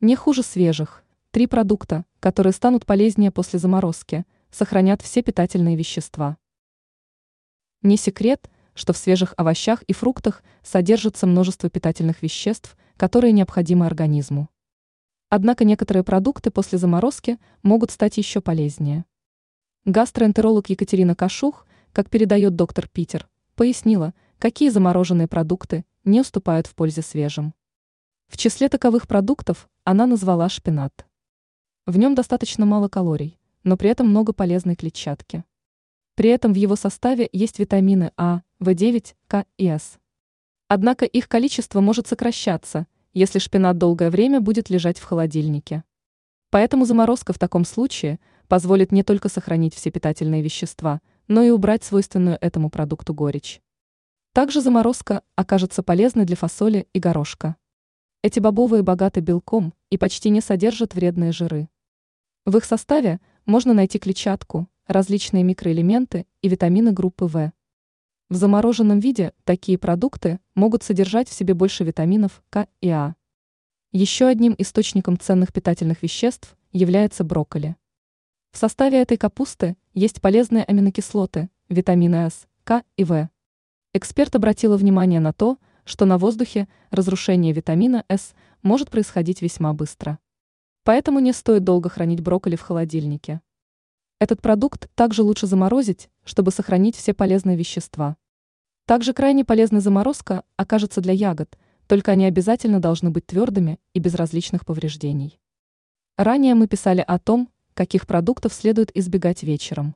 Не хуже свежих. Три продукта, которые станут полезнее после заморозки, сохранят все питательные вещества. Не секрет, что в свежих овощах и фруктах содержится множество питательных веществ, которые необходимы организму. Однако некоторые продукты после заморозки могут стать еще полезнее. Гастроэнтеролог Екатерина Кашух, как передает доктор Питер, пояснила, какие замороженные продукты не уступают в пользе свежим. В числе таковых продуктов она назвала шпинат. В нем достаточно мало калорий, но при этом много полезной клетчатки. При этом в его составе есть витамины А, В9, К и С. Однако их количество может сокращаться – если шпинат долгое время будет лежать в холодильнике. Поэтому заморозка в таком случае позволит не только сохранить все питательные вещества, но и убрать свойственную этому продукту горечь. Также заморозка окажется полезной для фасоли и горошка. Эти бобовые богаты белком и почти не содержат вредные жиры. В их составе можно найти клетчатку, различные микроэлементы и витамины группы В. В замороженном виде такие продукты могут содержать в себе больше витаминов К и А. Еще одним источником ценных питательных веществ является брокколи. В составе этой капусты есть полезные аминокислоты, витамины С, К и В. Эксперт обратила внимание на то, что на воздухе разрушение витамина С может происходить весьма быстро. Поэтому не стоит долго хранить брокколи в холодильнике. Этот продукт также лучше заморозить, чтобы сохранить все полезные вещества. Также крайне полезной заморозка окажется для ягод, только они обязательно должны быть твердыми и без различных повреждений. Ранее мы писали о том, каких продуктов следует избегать вечером.